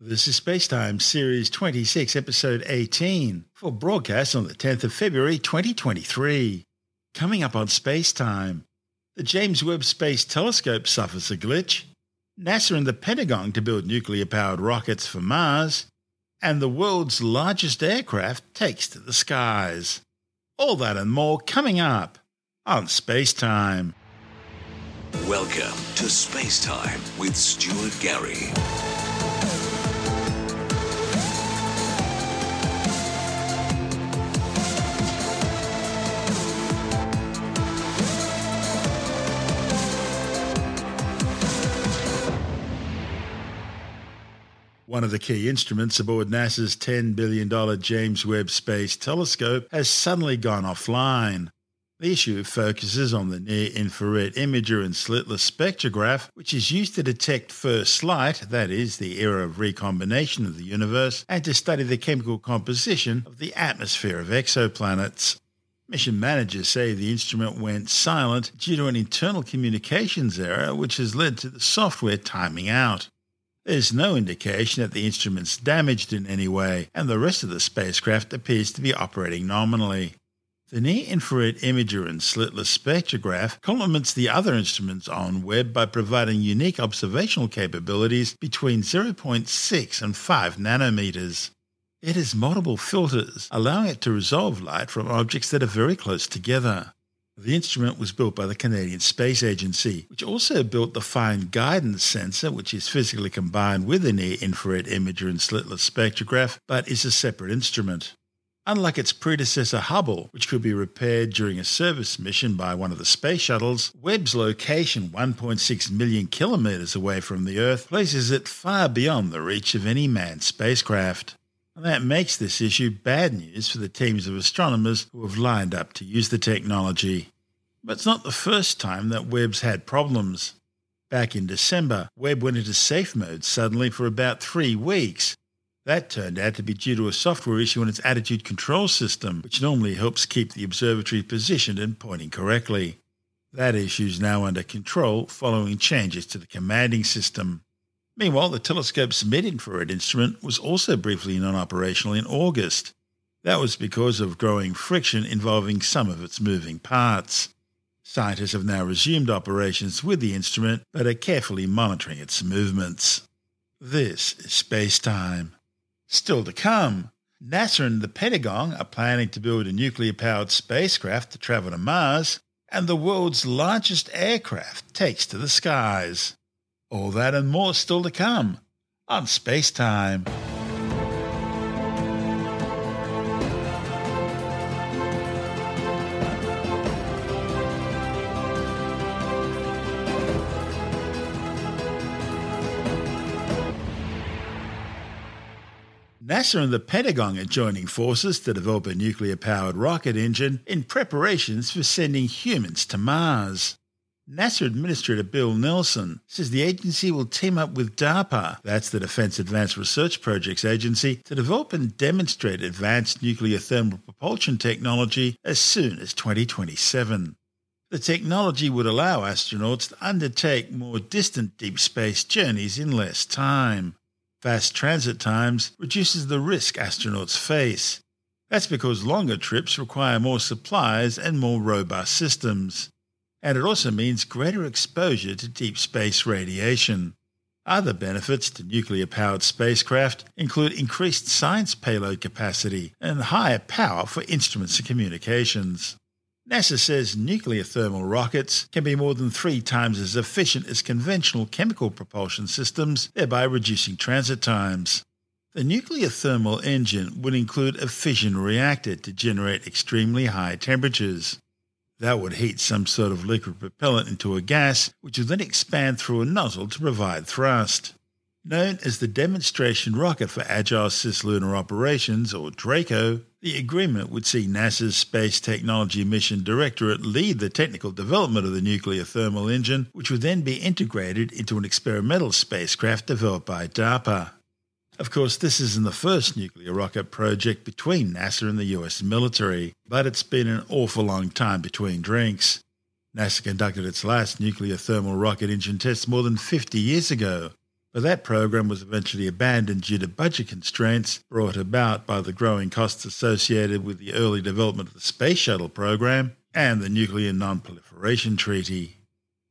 This is Spacetime Series 26, Episode 18, for broadcast on the 10th of February 2023. Coming up on Spacetime, the James Webb Space Telescope suffers a glitch, NASA and the Pentagon to build nuclear powered rockets for Mars, and the world's largest aircraft takes to the skies. All that and more coming up on Spacetime. Welcome to Spacetime with Stuart Gary. One of the key instruments aboard NASA's $10 billion James Webb Space Telescope has suddenly gone offline. The issue focuses on the near infrared imager and slitless spectrograph, which is used to detect first light, that is, the era of recombination of the universe, and to study the chemical composition of the atmosphere of exoplanets. Mission managers say the instrument went silent due to an internal communications error, which has led to the software timing out. There's no indication that the instrument's damaged in any way, and the rest of the spacecraft appears to be operating nominally. The near infrared imager and slitless spectrograph complements the other instruments on Webb by providing unique observational capabilities between 0.6 and 5 nanometers. It has multiple filters, allowing it to resolve light from objects that are very close together. The instrument was built by the Canadian Space Agency, which also built the Fine Guidance Sensor, which is physically combined with the near infrared imager and slitless spectrograph, but is a separate instrument. Unlike its predecessor Hubble, which could be repaired during a service mission by one of the space shuttles, Webb's location 1.6 million kilometres away from the Earth places it far beyond the reach of any manned spacecraft. And that makes this issue bad news for the teams of astronomers who have lined up to use the technology. But it's not the first time that Webb's had problems. Back in December, Webb went into safe mode suddenly for about three weeks. That turned out to be due to a software issue in its attitude control system, which normally helps keep the observatory positioned and pointing correctly. That issue is now under control following changes to the commanding system. Meanwhile, the telescope's mid infrared instrument was also briefly non operational in August. That was because of growing friction involving some of its moving parts. Scientists have now resumed operations with the instrument but are carefully monitoring its movements. This is space time. Still to come, NASA and the Pentagon are planning to build a nuclear powered spacecraft to travel to Mars, and the world's largest aircraft takes to the skies. All that and more still to come on Space Time. NASA and the Pentagon are joining forces to develop a nuclear powered rocket engine in preparations for sending humans to Mars. NASA Administrator Bill Nelson says the agency will team up with DARPA, that's the Defense Advanced Research Projects Agency, to develop and demonstrate advanced nuclear thermal propulsion technology as soon as 2027. The technology would allow astronauts to undertake more distant deep space journeys in less time. Fast transit times reduces the risk astronauts face. That's because longer trips require more supplies and more robust systems and it also means greater exposure to deep space radiation. Other benefits to nuclear powered spacecraft include increased science payload capacity and higher power for instruments and communications. NASA says nuclear thermal rockets can be more than three times as efficient as conventional chemical propulsion systems, thereby reducing transit times. The nuclear thermal engine would include a fission reactor to generate extremely high temperatures. That would heat some sort of liquid propellant into a gas, which would then expand through a nozzle to provide thrust. Known as the Demonstration Rocket for Agile Cislunar Operations, or DRACO, the agreement would see NASA's Space Technology Mission Directorate lead the technical development of the nuclear thermal engine, which would then be integrated into an experimental spacecraft developed by DARPA. Of course, this isn't the first nuclear rocket project between NASA and the US military, but it's been an awful long time between drinks. NASA conducted its last nuclear thermal rocket engine test more than 50 years ago. but that program was eventually abandoned due to budget constraints brought about by the growing costs associated with the early development of the Space Shuttle program and the Nuclear Non-Proliferation Treaty.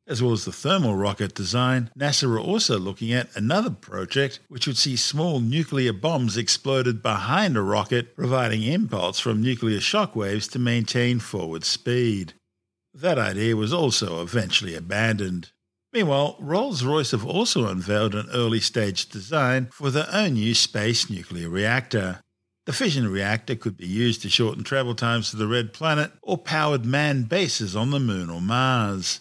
As well as the thermal rocket design, NASA are also looking at another project which would see small nuclear bombs exploded behind a rocket, providing impulse from nuclear shock waves to maintain forward speed. That idea was also eventually abandoned. Meanwhile, Rolls Royce have also unveiled an early stage design for their own new space nuclear reactor. The fission reactor could be used to shorten travel times to the Red Planet or powered manned bases on the Moon or Mars.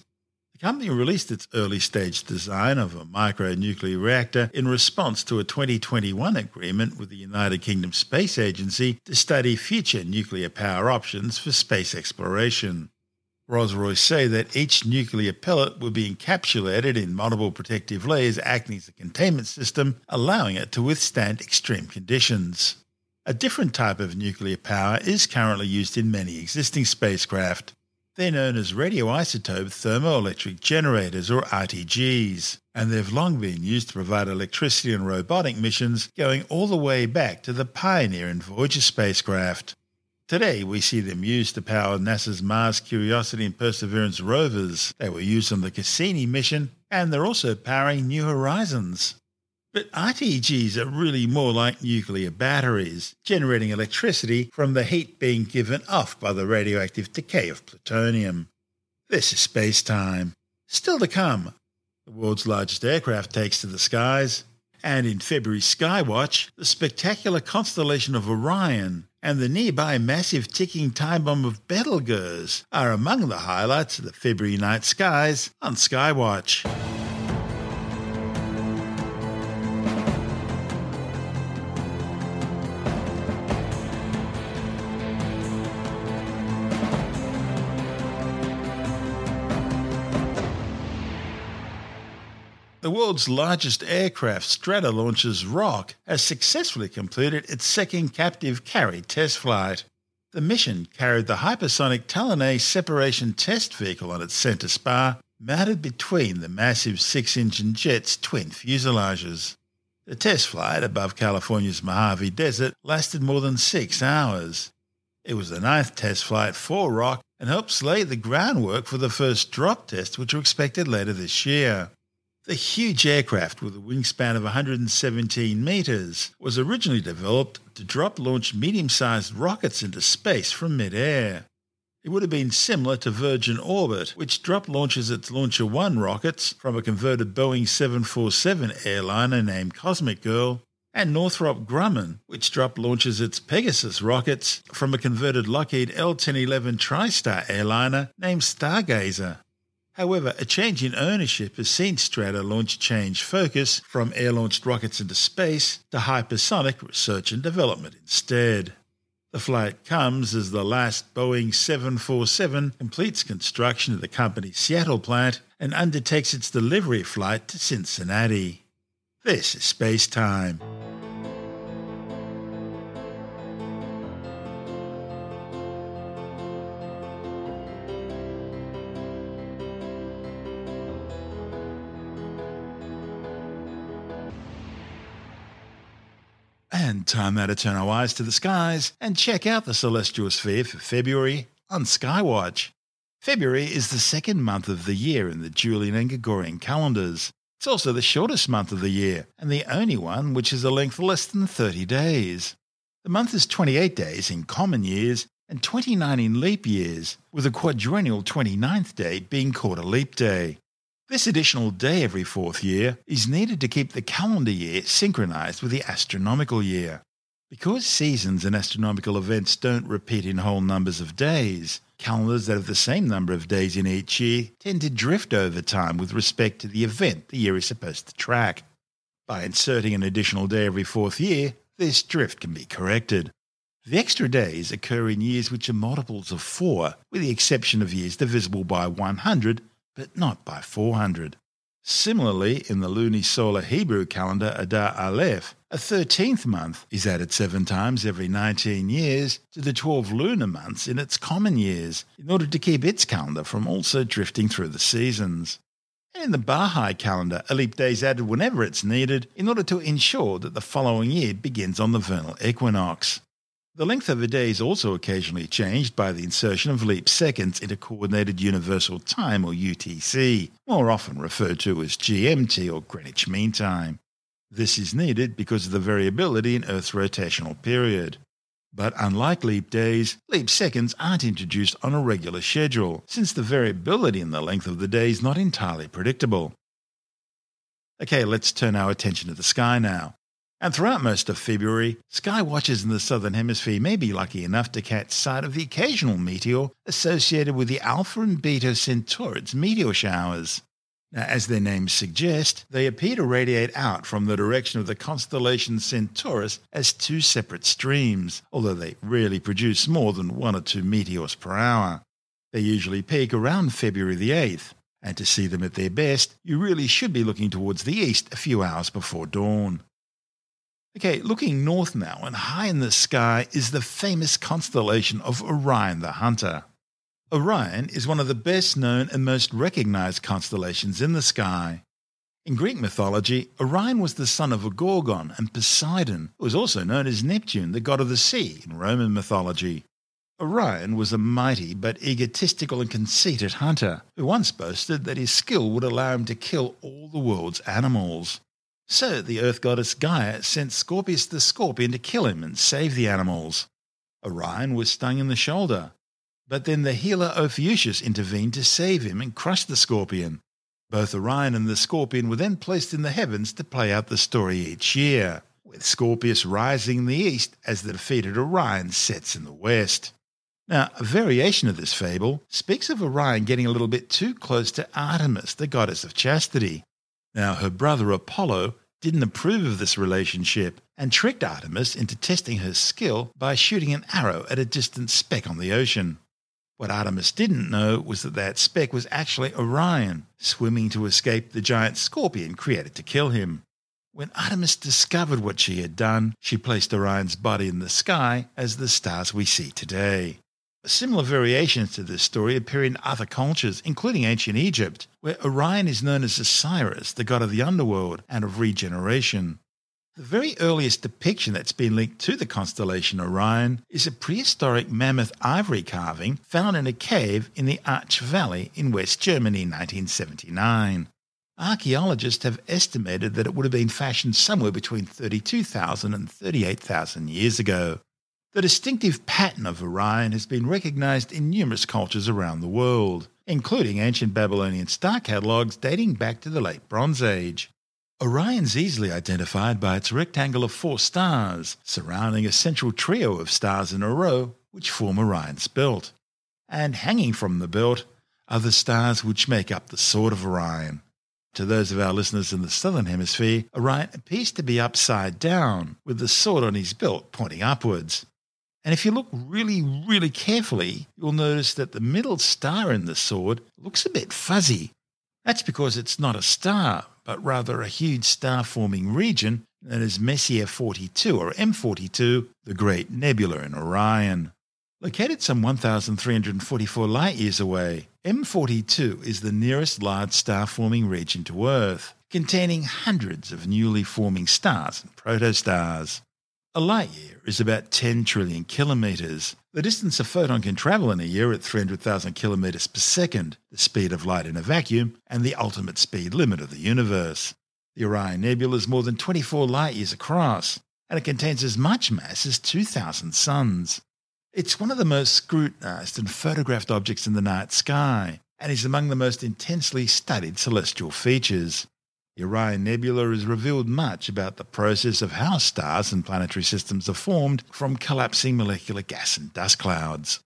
The company released its early stage design of a micronuclear reactor in response to a 2021 agreement with the United Kingdom Space Agency to study future nuclear power options for space exploration. Rolls-Royce say that each nuclear pellet will be encapsulated in multiple protective layers acting as a containment system, allowing it to withstand extreme conditions. A different type of nuclear power is currently used in many existing spacecraft. They're known as radioisotope thermoelectric generators, or RTGs, and they've long been used to provide electricity on robotic missions going all the way back to the Pioneer and Voyager spacecraft. Today, we see them used to power NASA's Mars Curiosity and Perseverance rovers. They were used on the Cassini mission, and they're also powering New Horizons. But RTGs are really more like nuclear batteries, generating electricity from the heat being given off by the radioactive decay of plutonium. This is space time. Still to come, the world's largest aircraft takes to the skies, and in February Skywatch, the spectacular constellation of Orion and the nearby massive ticking time bomb of Betelgeuse are among the highlights of the February night skies on Skywatch. The world's largest aircraft, Stratolaunch's Roc, has successfully completed its second captive carry test flight. The mission carried the hypersonic Talon A separation test vehicle on its center spar, mounted between the massive six engine jet's twin fuselages. The test flight above California's Mojave Desert lasted more than six hours. It was the ninth test flight for Roc and helps lay the groundwork for the first drop tests, which are expected later this year. The huge aircraft with a wingspan of 117 metres was originally developed to drop launch medium sized rockets into space from mid-air. It would have been similar to Virgin Orbit, which drop launches its Launcher 1 rockets from a converted Boeing 747 airliner named Cosmic Girl, and Northrop Grumman, which drop launches its Pegasus rockets from a converted Lockheed L 1011 TriStar airliner named Stargazer. However, a change in ownership has seen Stratolaunch change focus from air launched rockets into space to hypersonic research and development instead. The flight comes as the last Boeing 747 completes construction of the company's Seattle plant and undertakes its delivery flight to Cincinnati. This is Space Time. Time now to turn our eyes to the skies and check out the celestial sphere for February on Skywatch. February is the second month of the year in the Julian and Gregorian calendars. It's also the shortest month of the year and the only one which is a length less than 30 days. The month is 28 days in common years and 29 in leap years, with a quadrennial 29th day being called a leap day. This additional day every fourth year is needed to keep the calendar year synchronized with the astronomical year. Because seasons and astronomical events don't repeat in whole numbers of days, calendars that have the same number of days in each year tend to drift over time with respect to the event the year is supposed to track. By inserting an additional day every fourth year, this drift can be corrected. The extra days occur in years which are multiples of 4, with the exception of years divisible by 100 but not by 400. Similarly, in the lunisolar Hebrew calendar Adar Aleph, a 13th month is added seven times every 19 years to the 12 lunar months in its common years in order to keep its calendar from also drifting through the seasons. And in the Baha'i calendar, a leap day is added whenever it's needed in order to ensure that the following year begins on the vernal equinox. The length of a day is also occasionally changed by the insertion of leap seconds into Coordinated Universal Time or UTC, more often referred to as GMT or Greenwich Mean Time. This is needed because of the variability in Earth's rotational period. But unlike leap days, leap seconds aren't introduced on a regular schedule, since the variability in the length of the day is not entirely predictable. Okay, let's turn our attention to the sky now. And throughout most of February, sky watchers in the southern hemisphere may be lucky enough to catch sight of the occasional meteor associated with the Alpha and Beta Centaurids meteor showers. Now, as their names suggest, they appear to radiate out from the direction of the constellation Centaurus as two separate streams, although they rarely produce more than one or two meteors per hour. They usually peak around February the 8th, and to see them at their best, you really should be looking towards the east a few hours before dawn. Okay, looking north now, and high in the sky is the famous constellation of Orion the Hunter. Orion is one of the best known and most recognized constellations in the sky. In Greek mythology, Orion was the son of a Gorgon and Poseidon, who was also known as Neptune, the god of the sea, in Roman mythology. Orion was a mighty but egotistical and conceited hunter who once boasted that his skill would allow him to kill all the world's animals. So the earth goddess Gaia sent Scorpius the scorpion to kill him and save the animals. Orion was stung in the shoulder, but then the healer Ophiuchus intervened to save him and crush the scorpion. Both Orion and the scorpion were then placed in the heavens to play out the story each year, with Scorpius rising in the east as the defeated Orion sets in the west. Now, a variation of this fable speaks of Orion getting a little bit too close to Artemis, the goddess of chastity. Now, her brother Apollo didn't approve of this relationship and tricked Artemis into testing her skill by shooting an arrow at a distant speck on the ocean. What Artemis didn't know was that that speck was actually Orion, swimming to escape the giant scorpion created to kill him. When Artemis discovered what she had done, she placed Orion's body in the sky as the stars we see today. Similar variations to this story appear in other cultures, including ancient Egypt, where Orion is known as Osiris, the god of the underworld and of regeneration. The very earliest depiction that's been linked to the constellation Orion is a prehistoric mammoth ivory carving found in a cave in the Ach Valley in West Germany in 1979. Archaeologists have estimated that it would have been fashioned somewhere between 32,000 and 38,000 years ago. The distinctive pattern of Orion has been recognized in numerous cultures around the world, including ancient Babylonian star catalogues dating back to the Late Bronze Age. Orion's easily identified by its rectangle of four stars, surrounding a central trio of stars in a row which form Orion's belt. And hanging from the belt are the stars which make up the Sword of Orion. To those of our listeners in the southern hemisphere, Orion appears to be upside down, with the sword on his belt pointing upwards. And if you look really, really carefully, you'll notice that the middle star in the sword looks a bit fuzzy. That's because it's not a star, but rather a huge star forming region known as Messier 42 or M42, the Great Nebula in Orion. Located some 1,344 light years away, M42 is the nearest large star forming region to Earth, containing hundreds of newly forming stars and protostars. A light year is about 10 trillion kilometres, the distance a photon can travel in a year at 300,000 kilometres per second, the speed of light in a vacuum, and the ultimate speed limit of the universe. The Orion Nebula is more than 24 light years across, and it contains as much mass as 2,000 suns. It's one of the most scrutinized and photographed objects in the night sky, and is among the most intensely studied celestial features. Orion Nebula has revealed much about the process of how stars and planetary systems are formed from collapsing molecular gas and dust clouds.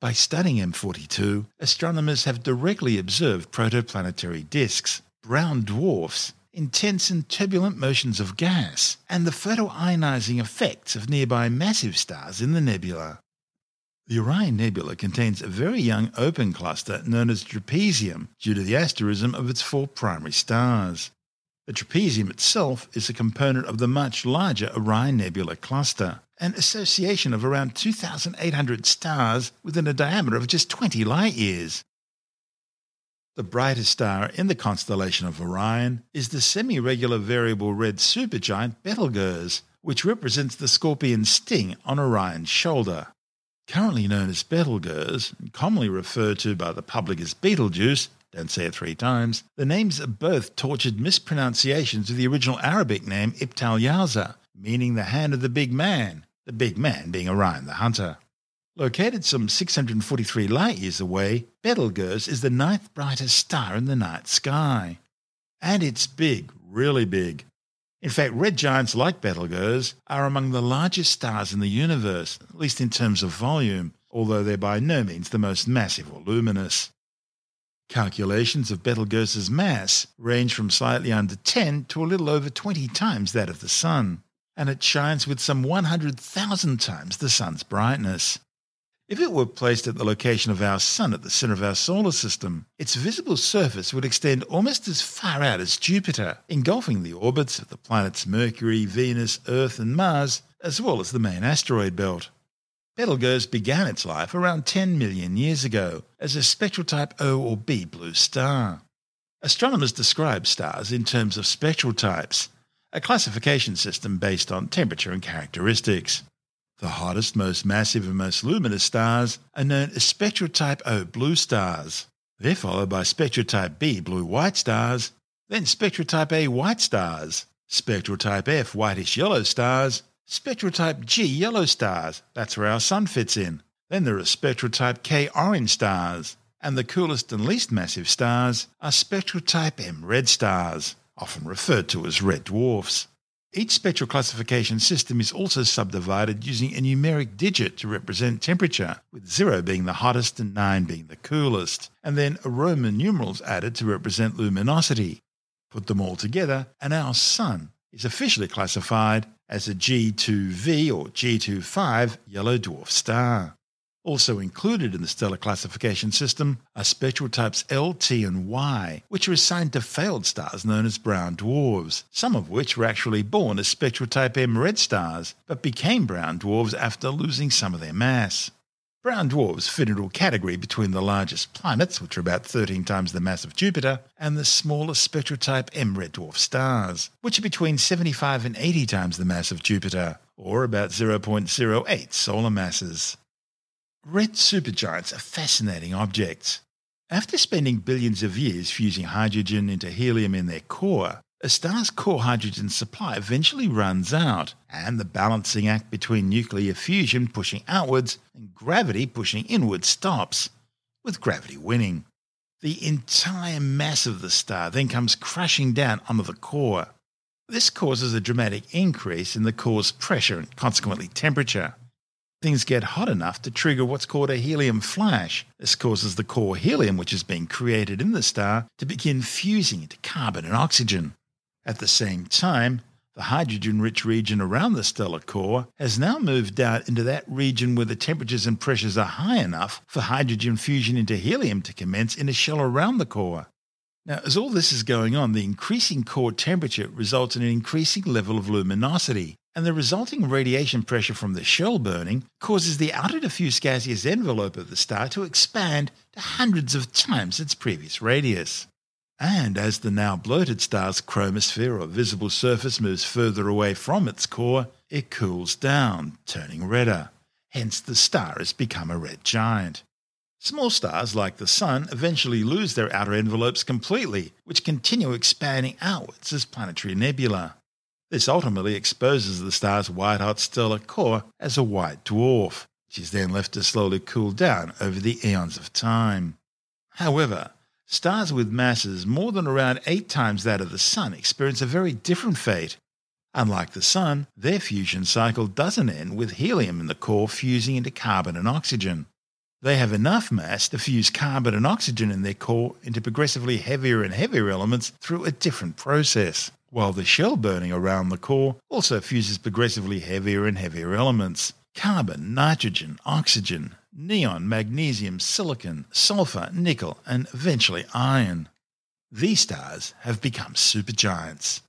By studying M42, astronomers have directly observed protoplanetary disks, brown dwarfs, intense and turbulent motions of gas, and the photoionizing effects of nearby massive stars in the nebula. The Orion Nebula contains a very young open cluster known as trapezium due to the asterism of its four primary stars. The trapezium itself is a component of the much larger Orion Nebula cluster, an association of around 2,800 stars within a diameter of just 20 light years. The brightest star in the constellation of Orion is the semi-regular variable red supergiant Betelgeuse, which represents the scorpion sting on Orion's shoulder. Currently known as Betelgeuse, and commonly referred to by the public as Betelgeuse, don't say it three times, the names are both tortured mispronunciations of the original Arabic name Ibtal Yauza, meaning the hand of the big man, the big man being Orion the hunter. Located some 643 light years away, Betelgeuse is the ninth brightest star in the night sky. And it's big, really big. In fact, red giants like Betelgeuse are among the largest stars in the universe, at least in terms of volume, although they're by no means the most massive or luminous. Calculations of Betelgeuse's mass range from slightly under 10 to a little over 20 times that of the Sun, and it shines with some 100,000 times the Sun's brightness. If it were placed at the location of our Sun at the center of our solar system, its visible surface would extend almost as far out as Jupiter, engulfing the orbits of the planets Mercury, Venus, Earth, and Mars, as well as the main asteroid belt. Betelgeuse began its life around 10 million years ago as a spectral type O or B blue star. Astronomers describe stars in terms of spectral types, a classification system based on temperature and characteristics. The hottest, most massive, and most luminous stars are known as spectral type O blue stars. They're followed by spectral type B blue white stars, then spectral type A white stars, spectral type F whitish yellow stars, spectral type G yellow stars. That's where our sun fits in. Then there are spectral type K orange stars, and the coolest and least massive stars are spectral type M red stars, often referred to as red dwarfs. Each spectral classification system is also subdivided using a numeric digit to represent temperature, with 0 being the hottest and 9 being the coolest, and then Roman numerals added to represent luminosity. Put them all together, and our Sun is officially classified as a G2V or G25 yellow dwarf star. Also included in the stellar classification system are spectral types L, T, and Y, which are assigned to failed stars known as brown dwarfs, some of which were actually born as spectral type M red stars, but became brown dwarfs after losing some of their mass. Brown dwarfs fit into a category between the largest planets, which are about 13 times the mass of Jupiter, and the smallest spectral type M red dwarf stars, which are between 75 and 80 times the mass of Jupiter, or about 0.08 solar masses. Red supergiants are fascinating objects. After spending billions of years fusing hydrogen into helium in their core, a star's core hydrogen supply eventually runs out, and the balancing act between nuclear fusion pushing outwards and gravity pushing inwards stops, with gravity winning. The entire mass of the star then comes crashing down onto the core. This causes a dramatic increase in the core's pressure and consequently temperature things get hot enough to trigger what's called a helium flash. This causes the core helium, which has been created in the star, to begin fusing into carbon and oxygen. At the same time, the hydrogen rich region around the stellar core has now moved out into that region where the temperatures and pressures are high enough for hydrogen fusion into helium to commence in a shell around the core. Now, as all this is going on, the increasing core temperature results in an increasing level of luminosity, and the resulting radiation pressure from the shell burning causes the outer diffuse gaseous envelope of the star to expand to hundreds of times its previous radius. And as the now bloated star's chromosphere or visible surface moves further away from its core, it cools down, turning redder. Hence, the star has become a red giant. Small stars like the Sun eventually lose their outer envelopes completely, which continue expanding outwards as planetary nebula. This ultimately exposes the star's white hot stellar core as a white dwarf, which is then left to slowly cool down over the eons of time. However, stars with masses more than around eight times that of the Sun experience a very different fate. Unlike the Sun, their fusion cycle doesn't end with helium in the core fusing into carbon and oxygen. They have enough mass to fuse carbon and oxygen in their core into progressively heavier and heavier elements through a different process while the shell burning around the core also fuses progressively heavier and heavier elements carbon, nitrogen, oxygen, neon, magnesium, silicon, sulfur, nickel, and eventually iron. These stars have become supergiants.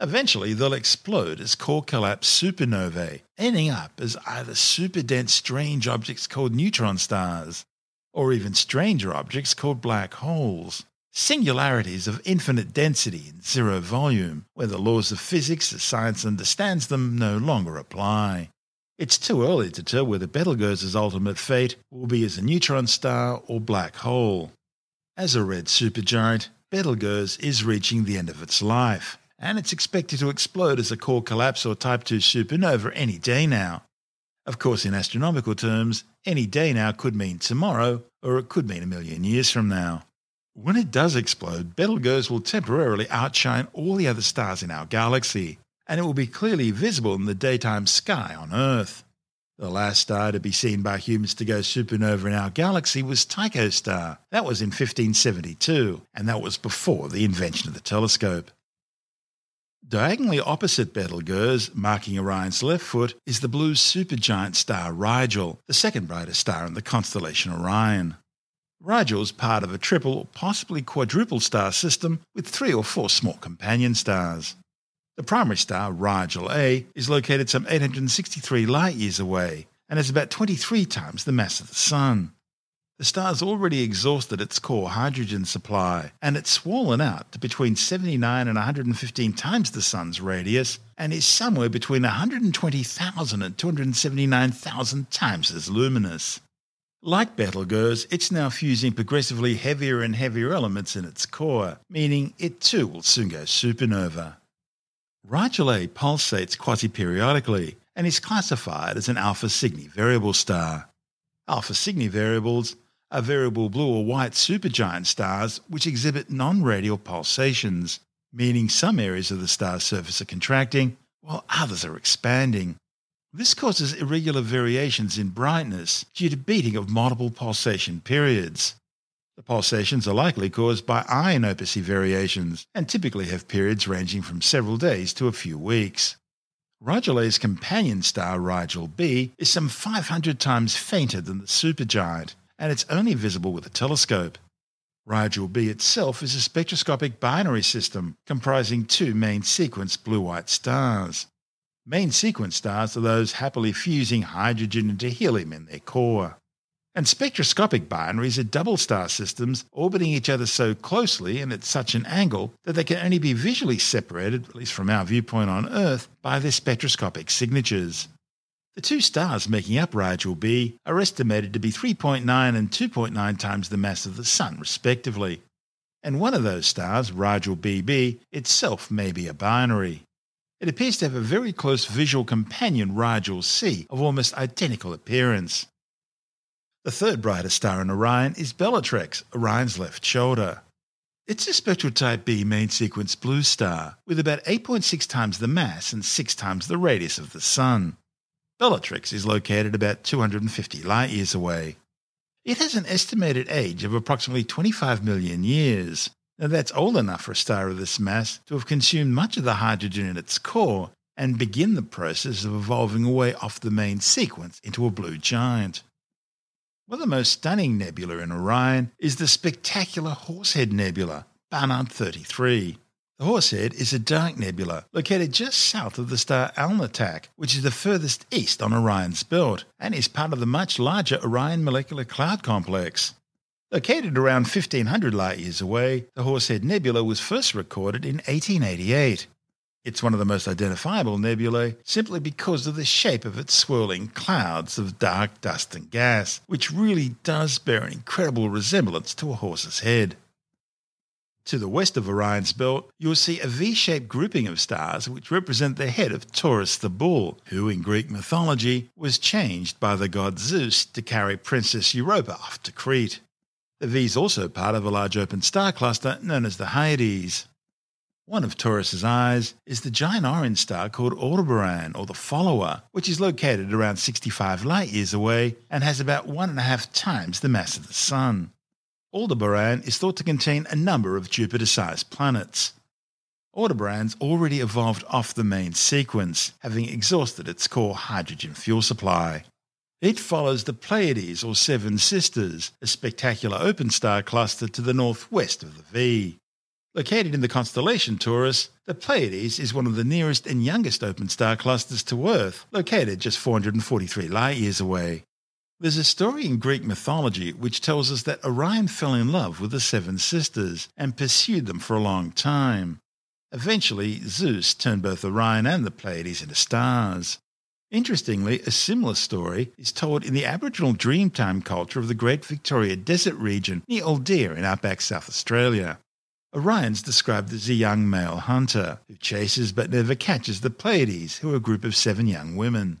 Eventually, they'll explode as core collapse supernovae, ending up as either super dense strange objects called neutron stars, or even stranger objects called black holes. singularities of infinite density and zero volume, where the laws of physics as science understands them no longer apply. It's too early to tell whether Betelgeuse's ultimate fate will be as a neutron star or black hole. As a red supergiant, Betelgeuse is reaching the end of its life, and it's expected to explode as a core collapse or Type II supernova any day now. Of course, in astronomical terms, any day now could mean tomorrow, or it could mean a million years from now. When it does explode, Betelgeuse will temporarily outshine all the other stars in our galaxy, and it will be clearly visible in the daytime sky on Earth. The last star to be seen by humans to go supernova in our galaxy was Tycho star. That was in 1572, and that was before the invention of the telescope. Diagonally opposite Betelgeuse, marking Orion's left foot, is the blue supergiant star Rigel, the second brightest star in the constellation Orion. Rigel is part of a triple, possibly quadruple star system with three or four small companion stars. The primary star, Rigel A, is located some 863 light years away and has about 23 times the mass of the Sun. The star has already exhausted its core hydrogen supply, and it's swollen out to between 79 and 115 times the Sun's radius, and is somewhere between 120,000 and 279,000 times as luminous. Like Betelgeuse, it's now fusing progressively heavier and heavier elements in its core, meaning it too will soon go supernova. Rigel A pulsates quasi-periodically and is classified as an Alpha Cygni variable star. Alpha Cygni variables are variable blue or white supergiant stars which exhibit non-radial pulsations, meaning some areas of the star's surface are contracting while others are expanding. This causes irregular variations in brightness due to beating of multiple pulsation periods. The pulsations are likely caused by iron opacity variations and typically have periods ranging from several days to a few weeks. Rigel A's companion star Rigel B is some 500 times fainter than the supergiant, and it's only visible with a telescope. Rigel B itself is a spectroscopic binary system comprising two main sequence blue white stars. Main sequence stars are those happily fusing hydrogen into helium in their core. And spectroscopic binaries are double star systems orbiting each other so closely and at such an angle that they can only be visually separated, at least from our viewpoint on Earth, by their spectroscopic signatures. The two stars making up Rigel B are estimated to be 3.9 and 2.9 times the mass of the Sun, respectively. And one of those stars, Rigel BB, itself may be a binary. It appears to have a very close visual companion, Rigel C, of almost identical appearance. The third brightest star in Orion is Bellatrix, Orion's left shoulder. It's a spectral type B main sequence blue star with about 8.6 times the mass and 6 times the radius of the Sun. Bellatrix is located about 250 light years away. It has an estimated age of approximately 25 million years, now, that's old enough for a star of this mass to have consumed much of the hydrogen in its core and begin the process of evolving away off the main sequence into a blue giant. One of the most stunning nebula in Orion is the spectacular Horsehead Nebula, Barnard 33. The Horsehead is a dark nebula located just south of the star Alnitak, which is the furthest east on Orion's belt and is part of the much larger Orion Molecular Cloud Complex. Located around 1500 light years away, the Horsehead Nebula was first recorded in 1888. It's one of the most identifiable nebulae simply because of the shape of its swirling clouds of dark dust and gas, which really does bear an incredible resemblance to a horse's head. To the west of Orion's belt, you'll see a V shaped grouping of stars which represent the head of Taurus the bull, who in Greek mythology was changed by the god Zeus to carry Princess Europa off to Crete. The V is also part of a large open star cluster known as the Hyades. One of Taurus's eyes is the giant orange star called Aldebaran, or the Follower, which is located around 65 light years away and has about one and a half times the mass of the Sun. Aldebaran is thought to contain a number of Jupiter sized planets. Aldebaran's already evolved off the main sequence, having exhausted its core hydrogen fuel supply. It follows the Pleiades or Seven Sisters, a spectacular open star cluster to the northwest of the V. Located in the constellation Taurus, the Pleiades is one of the nearest and youngest open star clusters to Earth, located just 443 light years away. There's a story in Greek mythology which tells us that Orion fell in love with the seven sisters and pursued them for a long time. Eventually, Zeus turned both Orion and the Pleiades into stars. Interestingly, a similar story is told in the Aboriginal Dreamtime culture of the Great Victoria Desert region near Aldea in outback South Australia. Orion's described as a young male hunter who chases but never catches the Pleiades, who are a group of seven young women.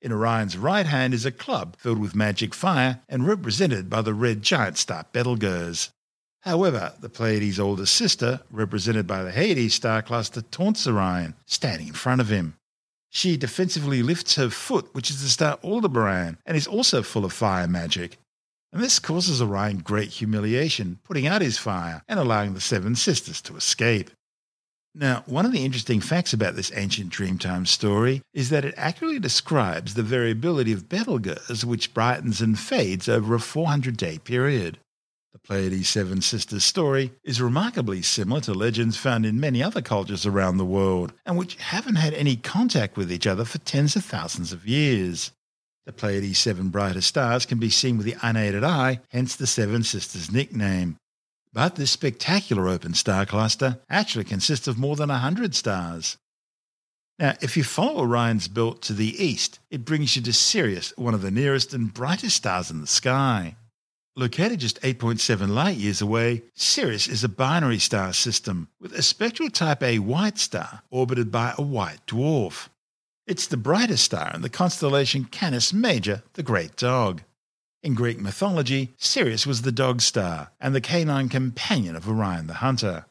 In Orion's right hand is a club filled with magic fire and represented by the red giant star Betelgeuse. However, the Pleiades' older sister, represented by the Hyades star cluster, taunts Orion, standing in front of him. She defensively lifts her foot, which is the star Aldebaran, and is also full of fire magic. And this causes Orion great humiliation, putting out his fire and allowing the Seven Sisters to escape. Now, one of the interesting facts about this ancient Dreamtime story is that it accurately describes the variability of Betelgeuse, which brightens and fades over a 400 day period. The Pleiades Seven Sisters story is remarkably similar to legends found in many other cultures around the world, and which haven't had any contact with each other for tens of thousands of years. The Pleiades' seven brightest stars can be seen with the unaided eye, hence the Seven Sisters nickname. But this spectacular open star cluster actually consists of more than 100 stars. Now, if you follow Orion's belt to the east, it brings you to Sirius, one of the nearest and brightest stars in the sky. Located just 8.7 light years away, Sirius is a binary star system with a spectral type A white star orbited by a white dwarf. It's the brightest star in the constellation Canis Major, the Great Dog. In Greek mythology, Sirius was the dog star and the canine companion of Orion the hunter.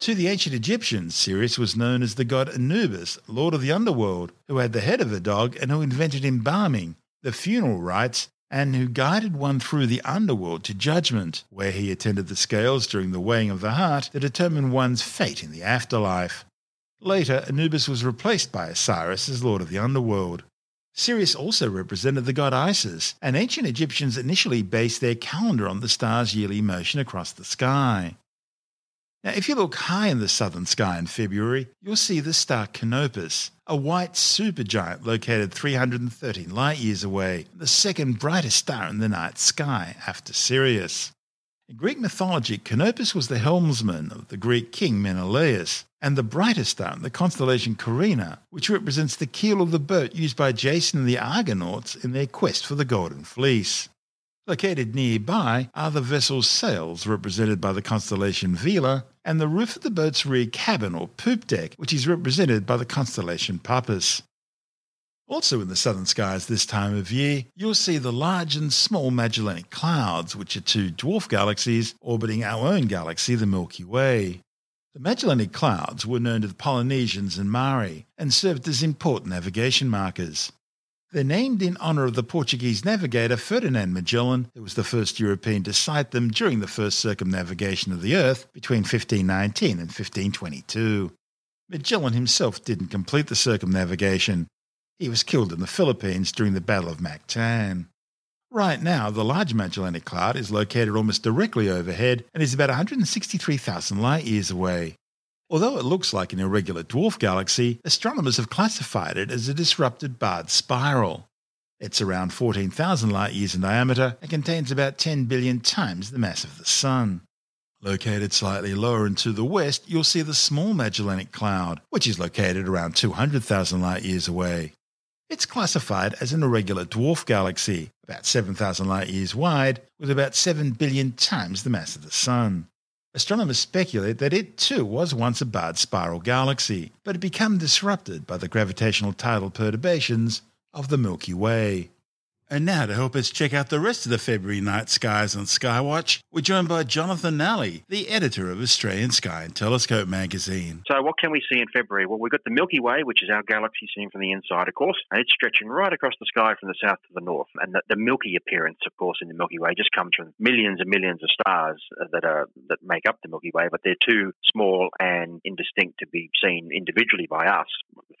To the ancient Egyptians, Sirius was known as the god Anubis, lord of the underworld, who had the head of a dog and who invented embalming, the funeral rites, and who guided one through the underworld to judgment, where he attended the scales during the weighing of the heart to determine one's fate in the afterlife. Later, Anubis was replaced by Osiris as lord of the underworld. Sirius also represented the god Isis, and ancient Egyptians initially based their calendar on the star's yearly motion across the sky. Now, if you look high in the southern sky in February, you'll see the star Canopus, a white supergiant located 313 light years away, the second brightest star in the night sky after Sirius. In Greek mythology, Canopus was the helmsman of the Greek king Menelaus, and the brightest star the constellation Carina, which represents the keel of the boat used by Jason and the Argonauts in their quest for the Golden Fleece. Located nearby are the vessel's sails, represented by the constellation Vela, and the roof of the boat's rear cabin or poop deck, which is represented by the constellation Puppis. Also in the southern skies this time of year, you'll see the large and small Magellanic Clouds, which are two dwarf galaxies orbiting our own galaxy, the Milky Way. The Magellanic Clouds were known to the Polynesians and Maori and served as important navigation markers. They're named in honour of the Portuguese navigator Ferdinand Magellan, who was the first European to sight them during the first circumnavigation of the Earth between 1519 and 1522. Magellan himself didn't complete the circumnavigation, he was killed in the Philippines during the Battle of Mactan. Right now, the Large Magellanic Cloud is located almost directly overhead and is about 163,000 light years away. Although it looks like an irregular dwarf galaxy, astronomers have classified it as a disrupted barred spiral. It's around 14,000 light years in diameter and contains about 10 billion times the mass of the Sun. Located slightly lower and to the west, you'll see the Small Magellanic Cloud, which is located around 200,000 light years away. It's classified as an irregular dwarf galaxy, about 7,000 light years wide, with about 7 billion times the mass of the Sun. Astronomers speculate that it too was once a barred spiral galaxy, but had become disrupted by the gravitational tidal perturbations of the Milky Way. And now, to help us check out the rest of the February night skies on Skywatch, we're joined by Jonathan Nally, the editor of Australian Sky and Telescope magazine. So, what can we see in February? Well, we've got the Milky Way, which is our galaxy seen from the inside, of course, and it's stretching right across the sky from the south to the north. And the, the Milky appearance, of course, in the Milky Way just comes from millions and millions of stars that are that make up the Milky Way, but they're too small and indistinct to be seen individually by us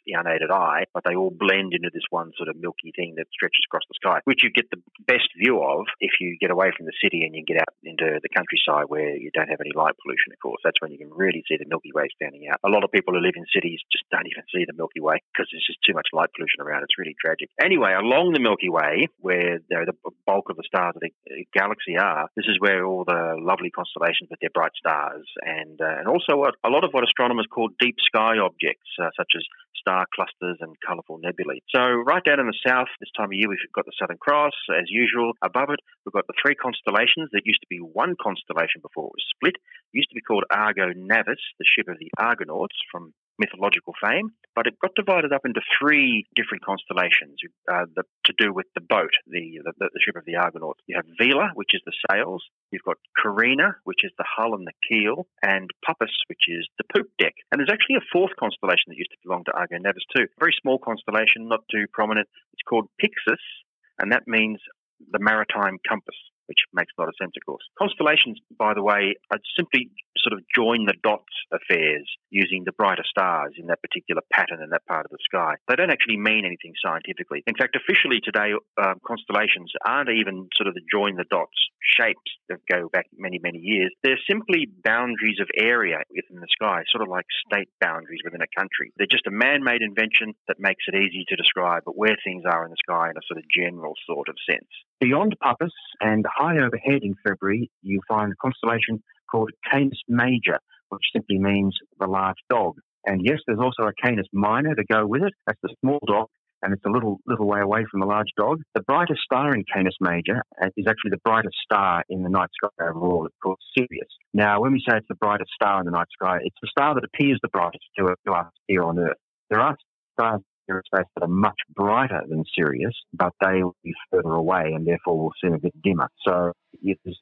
the unaided eye, but they all blend into this one sort of milky thing that stretches across the sky, which you get the best view of if you get away from the city and you get out into the countryside where you don't have any light pollution, of course. That's when you can really see the Milky Way standing out. A lot of people who live in cities just don't even see the Milky Way because there's just too much light pollution around. It's really tragic. Anyway, along the Milky Way, where the bulk of the stars of the galaxy are, this is where all the lovely constellations with their bright stars and uh, and also a lot of what astronomers call deep sky objects, uh, such as star clusters and colourful nebulae. So right down in the south, this time of year, we've got the Southern Cross, as usual. Above it, we've got the three constellations that used to be one constellation before it was split. It used to be called Argo Navis, the ship of the Argonauts from mythological fame, but it got divided up into three different constellations uh, the, to do with the boat, the, the, the ship of the Argonauts. You have Vela, which is the sails. You've got Carina, which is the hull and the keel, and Puppis, which is the poop deck. And there's actually a fourth constellation that used to belong to Argo Navis too. Very small constellation, not too prominent. It's called Pyxis, and that means the maritime compass which makes a lot of sense, of course. Constellations, by the way, are simply sort of join the dots affairs using the brighter stars in that particular pattern in that part of the sky. They don't actually mean anything scientifically. In fact, officially today, um, constellations aren't even sort of the join the dots shapes that go back many, many years. They're simply boundaries of area within the sky, sort of like state boundaries within a country. They're just a man made invention that makes it easy to describe where things are in the sky in a sort of general sort of sense. Beyond Puppis and high overhead in February, you find a constellation called Canis Major, which simply means the large dog. And yes, there's also a Canis Minor to go with it. That's the small dog, and it's a little little way away from the large dog. The brightest star in Canis Major uh, is actually the brightest star in the night sky overall. It's called Sirius. Now, when we say it's the brightest star in the night sky, it's the star that appears the brightest to, us here on Earth. There are stars in space that are much brighter than Sirius, but they will be further away and therefore will seem a bit dimmer. So there's,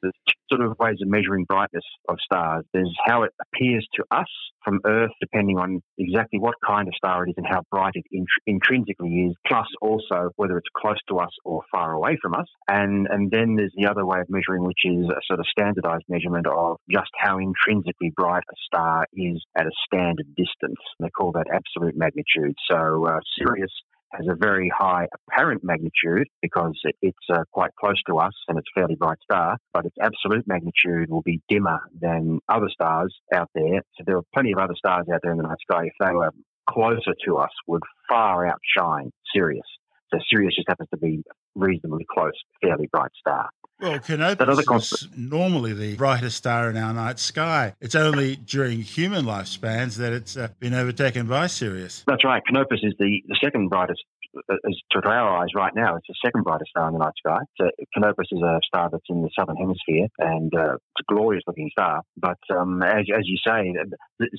sort of ways of measuring brightness of stars. There's how it appears to us from Earth, depending on exactly what kind of star it is and how bright it int- intrinsically is, plus also whether it's close to us or far away from us. And, and then there's the other way of measuring, which is a sort of standardized measurement of just how intrinsically bright a star is at a standard distance. They call that absolute magnitude. So uh, Sirius has a very high apparent magnitude because it's uh, quite close to us and it's a fairly bright star, but its absolute magnitude will be dimmer than other stars out there. So there are plenty of other stars out there in the night sky. If they were closer to us, would far outshine Sirius. So Sirius just happens to be reasonably close, fairly bright star. Well, Canopus is normally the brightest star in our night sky. It's only during human lifespans that it's uh, been overtaken by Sirius. That's right. Canopus is the, the second brightest as to our eyes right now, it's the second brightest star in the night sky. So Canopus is a star that's in the southern hemisphere, and uh, it's a glorious looking star. But um, as, as you say,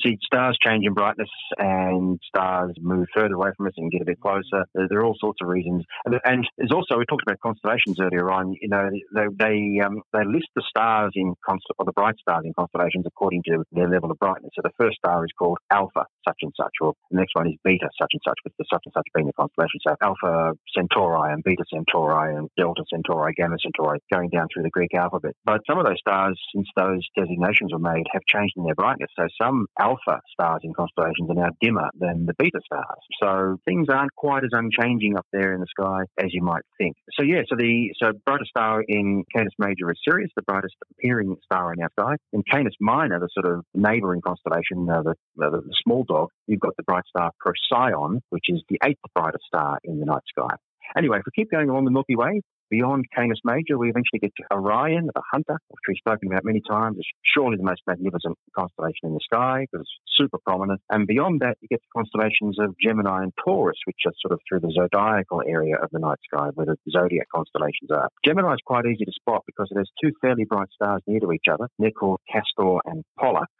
see, stars change in brightness, and stars move further away from us and get a bit closer. There, there are all sorts of reasons, and, and, there's also we talked about constellations earlier on. You know, they they, um, they list the stars in const- or the bright stars in constellations according to their level of brightness. So the first star is called Alpha, such and such, or the next one is Beta, such and such, with the such and such being the constellation so Alpha Centauri and Beta Centauri and Delta Centauri, Gamma Centauri, going down through the Greek alphabet. But some of those stars, since those designations were made, have changed in their brightness. So some Alpha stars in constellations are now dimmer than the Beta stars. So things aren't quite as unchanging up there in the sky as you might think. So yeah, so the so brightest star in Canis Major is Sirius, the brightest appearing star in our sky. In Canis Minor, the sort of neighbouring constellation, uh, the, the, the small dog, you've got the bright star Procyon, which is the eighth brightest star in the night sky. Anyway, if we keep going along the Milky Way, beyond Canis Major, we eventually get to Orion, the Hunter, which we've spoken about many times. It's surely the most magnificent constellation in the sky because it's super prominent. And beyond that, you get the constellations of Gemini and Taurus, which are sort of through the zodiacal area of the night sky, where the zodiac constellations are. Gemini is quite easy to spot because it has two fairly bright stars near to each other. They're called Castor and Pollux.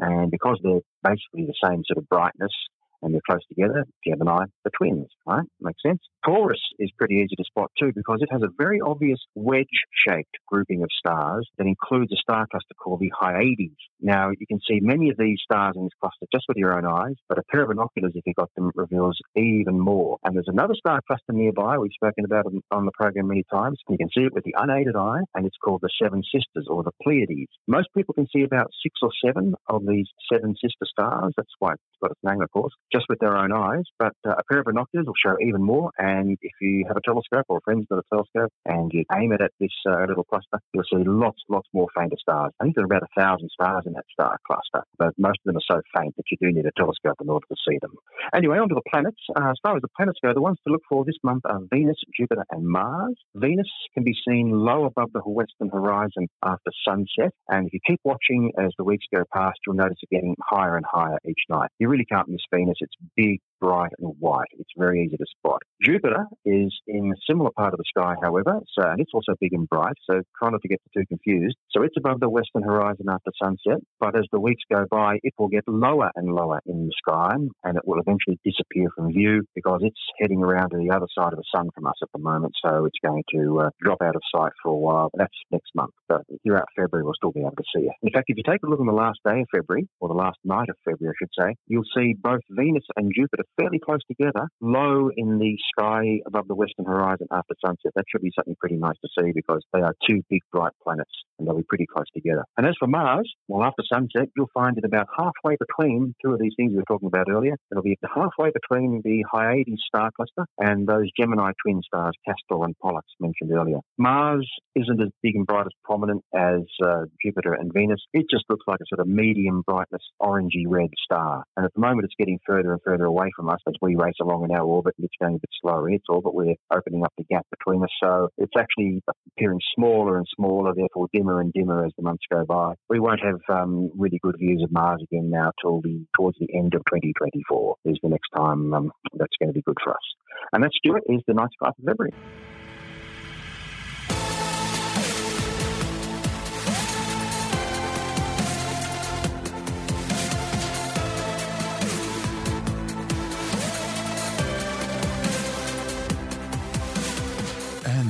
And because they're basically the same sort of brightness, and they're close together, Gemini, the twins, right? Makes sense. Taurus is pretty easy to spot too because it has a very obvious wedge-shaped grouping of stars that includes a star cluster called the Hyades. Now, you can see many of these stars in this cluster just with your own eyes, but a pair of binoculars, if you've got them, reveals even more. And there's another star cluster nearby we've spoken about on the program many times. You can see it with the unaided eye, and it's called the Seven Sisters or the Pleiades. Most people can see about six or seven of these seven sister stars. That's why it's got its name, of course. Just with their own eyes. But uh, a pair of binoculars will show even more. And if you have a telescope or a friend's got a telescope and you aim it at this uh, little cluster, you'll see lots, lots more fainter stars. I think there are about a thousand stars in that star cluster, but most of them are so faint that you do need a telescope in order to see them. Anyway, on to the planets. Uh, as far as the planets go, the ones to look for this month are Venus, Jupiter, and Mars. Venus can be seen low above the western horizon after sunset, and if you keep watching as the weeks go past, you'll notice it getting higher and higher each night. You really can't miss Venus. It's big, bright and white. It's very easy to spot. Jupiter is in a similar part of the sky, however, so and it's also big and bright, so try not to get too confused. So it's above the western horizon after sunset, but as the weeks go by, it will get lower and lower in the sky, and it will eventually disappear from view because it's heading around to the other side of the sun from us at the moment, so it's going to uh, drop out of sight for a while. That's next month, but throughout February we'll still be able to see it. In fact, if you take a look on the last day of February, or the last night of February, I should say, you'll see both Venus and Jupiter fairly close together, low in the sky above the western horizon after sunset. That should be something pretty nice to see because they are two big bright planets and they'll be pretty close together. And as for Mars, well, after sunset, you'll find it about halfway between two of these things we were talking about earlier. It'll be halfway between the Hyades star cluster and those Gemini twin stars, Castor and Pollux, mentioned earlier. Mars isn't as big and bright as prominent as uh, Jupiter and Venus. It just looks like a sort of medium brightness, orangey red star. And at the moment, it's getting further and further away from us as we race along in our orbit. It's going a bit slower in its orbit. We're opening up the gap between us. So it's actually appearing smaller and smaller, therefore dimmer and dimmer as the months go by. We won't have um, really good views of Mars again now till the towards the end of 2024 is the next time um, that's going to be good for us. And that, Stuart, is the night sky for February.